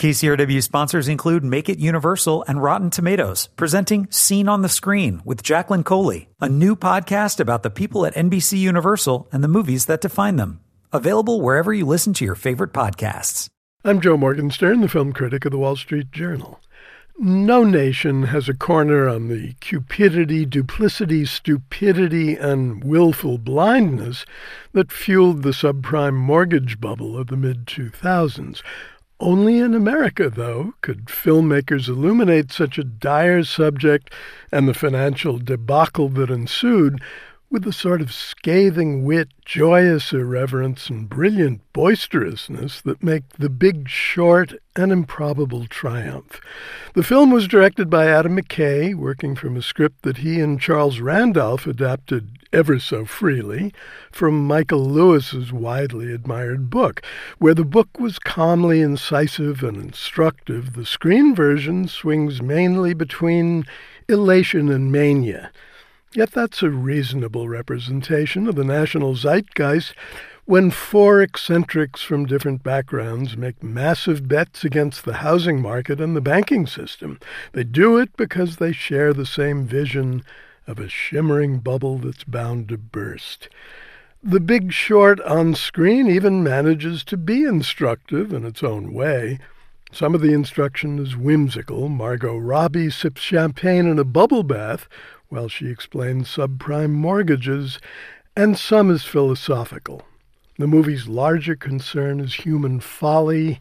KCRW sponsors include Make It Universal and Rotten Tomatoes, presenting Scene on the Screen with Jacqueline Coley, a new podcast about the people at NBC Universal and the movies that define them. Available wherever you listen to your favorite podcasts. I'm Joe Morgenstern, the film critic of the Wall Street Journal. No nation has a corner on the cupidity, duplicity, stupidity, and willful blindness that fueled the subprime mortgage bubble of the mid 2000s. Only in America, though, could filmmakers illuminate such a dire subject and the financial debacle that ensued with the sort of scathing wit, joyous irreverence, and brilliant boisterousness that make The Big Short an improbable triumph. The film was directed by Adam McKay, working from a script that he and Charles Randolph adapted ever so freely from Michael Lewis's widely admired book. Where the book was calmly incisive and instructive, the screen version swings mainly between elation and mania Yet that's a reasonable representation of the national zeitgeist when four eccentrics from different backgrounds make massive bets against the housing market and the banking system. They do it because they share the same vision of a shimmering bubble that's bound to burst. The Big Short on screen even manages to be instructive in its own way. Some of the instruction is whimsical. Margot Robbie sips champagne in a bubble bath while she explains subprime mortgages, and some is philosophical. The movie's larger concern is human folly,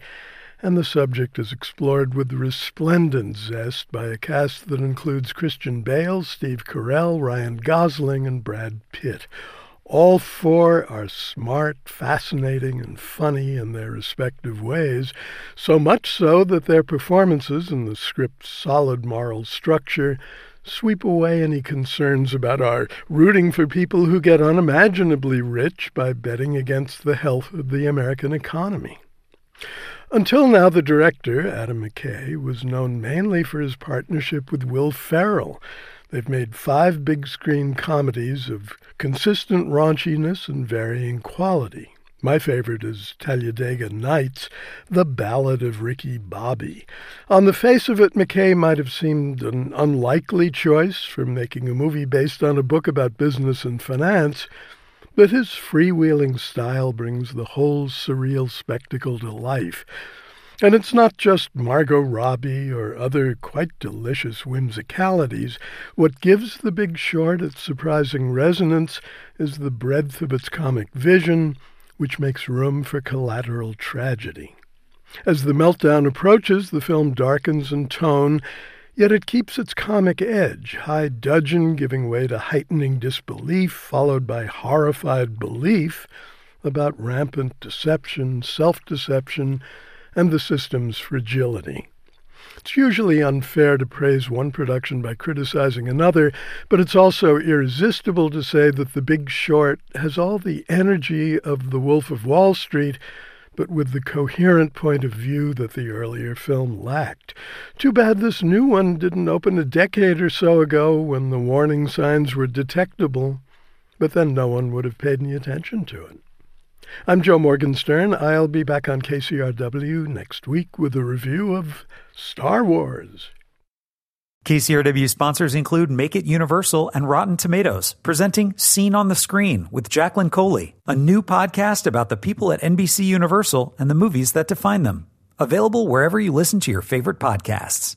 and the subject is explored with resplendent zest by a cast that includes Christian Bale, Steve Carell, Ryan Gosling, and Brad Pitt. All four are smart, fascinating, and funny in their respective ways, so much so that their performances and the script's solid moral structure sweep away any concerns about our rooting for people who get unimaginably rich by betting against the health of the American economy. Until now, the director, Adam McKay, was known mainly for his partnership with Will Ferrell. They've made five big screen comedies of consistent raunchiness and varying quality. My favorite is Talladega Nights, the ballad of Ricky Bobby. On the face of it, McKay might have seemed an unlikely choice for making a movie based on a book about business and finance, but his freewheeling style brings the whole surreal spectacle to life. And it's not just Margot Robbie or other quite delicious whimsicalities. What gives The Big Short its surprising resonance is the breadth of its comic vision, which makes room for collateral tragedy. As the meltdown approaches, the film darkens in tone, yet it keeps its comic edge, high dudgeon giving way to heightening disbelief, followed by horrified belief about rampant deception, self-deception, and the system's fragility. It's usually unfair to praise one production by criticizing another, but it's also irresistible to say that The Big Short has all the energy of The Wolf of Wall Street, but with the coherent point of view that the earlier film lacked. Too bad this new one didn't open a decade or so ago when the warning signs were detectable, but then no one would have paid any attention to it. I'm Joe Morgenstern. I'll be back on KCRW next week with a review of Star Wars. KCRW sponsors include Make It Universal and Rotten Tomatoes, presenting Scene on the Screen with Jacqueline Coley, a new podcast about the people at NBC Universal and the movies that define them. Available wherever you listen to your favorite podcasts.